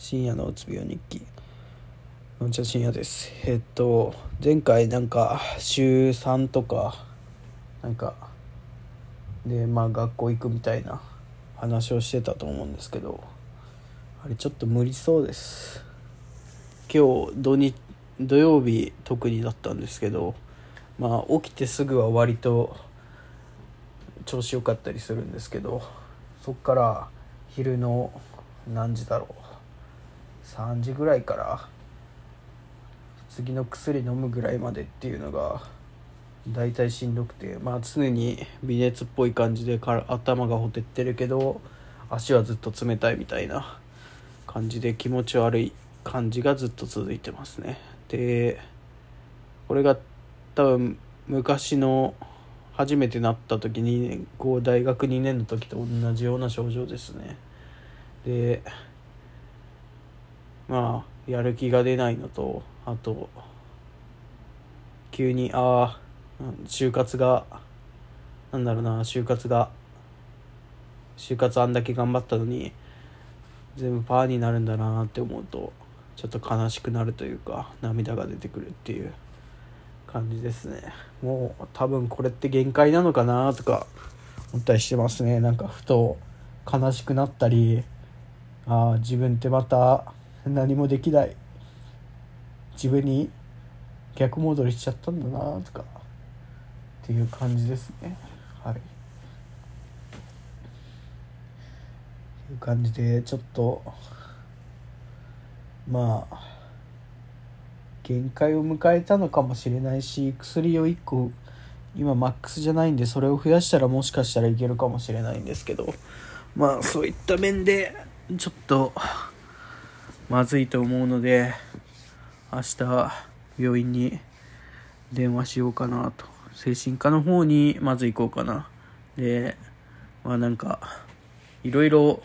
深夜のうつ病日記。こんちは深夜です。えっと前回なんか週3とかなんかでまあ学校行くみたいな話をしてたと思うんですけどあれちょっと無理そうです。今日土日土曜日特にだったんですけどまあ起きてすぐは割と調子良かったりするんですけどそっから昼の何時だろう3時ぐらいから次の薬飲むぐらいまでっていうのが大体しんどくてまあ常に微熱っぽい感じでから頭がほてってるけど足はずっと冷たいみたいな感じで気持ち悪い感じがずっと続いてますね。でこれが多分昔の初めてなった時にこう大学2年の時と同じような症状ですね。でまあやる気が出ないのとあと急にああ就活がなんだろうな就活が就活あんだけ頑張ったのに全部パーになるんだなって思うとちょっと悲しくなるというか涙が出てくるっていう感じですね。もう多分これって限界なのかなとか思ったりしてますね。なんかふと悲しくなったりああ自分ってまた何もできない。自分に逆戻りしちゃったんだなとか。っていう感じですね。はい。いう感じでちょっとまあ限界を迎えたのかもしれないし薬を1個今マックスじゃないんでそれを増やしたらもしかしたらいけるかもしれないんですけど。まあそういった面でちょっとまずいと思うので明日病院に電話しようかなと。精神科の方にまず行こうかな。でまあなんかいろいろ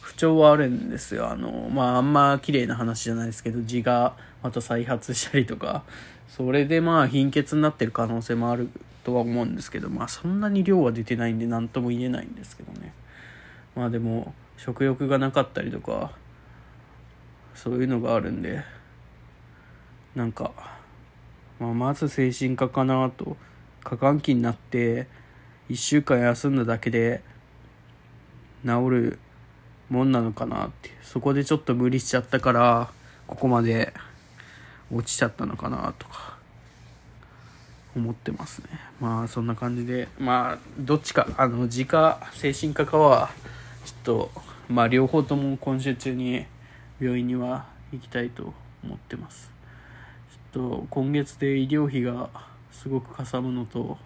不調はあるんですよ。あのまああんま綺麗な話じゃないですけど痔がまた再発したりとか。それでまあ貧血になってる可能性もあるとは思うんですけどまあそんなに量は出てないんで何とも言えないんですけどね。まあでも食欲がなかったりとかそういうのがあるんでなんか、まあ、まず精神科かなと過換気になって1週間休んだだけで治るもんなのかなってそこでちょっと無理しちゃったからここまで落ちちゃったのかなとか思ってますね。まあそんな感じでまあどっちかあの自家精神科かはちょっとまあ両方とも今週中に病院には行きたいと思ってます。ちょっと今月で医療費がすごくかさむのと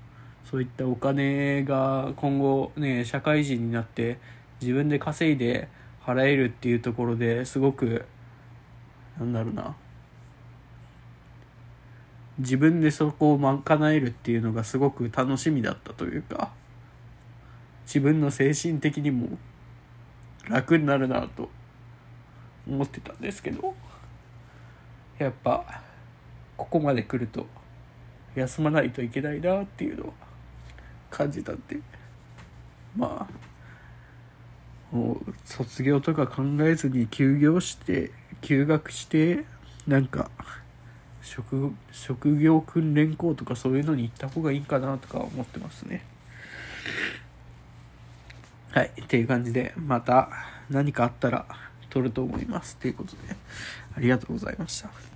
そういったお金が今後ね社会人になって自分で稼いで払えるっていうところですごくなんだろうな。自分でそこを賄えるっていうのがすごく楽しみだったというか自分の精神的にも楽になるなと思ってたんですけどやっぱここまで来ると休まないといけないなっていうのは感じたんでまあもう卒業とか考えずに休業して休学してなんか職職業訓練校とかそういうのに行った方がいいかなとか思ってますね。はいっていう感じでまた何かあったら取ると思います。ということでありがとうございました。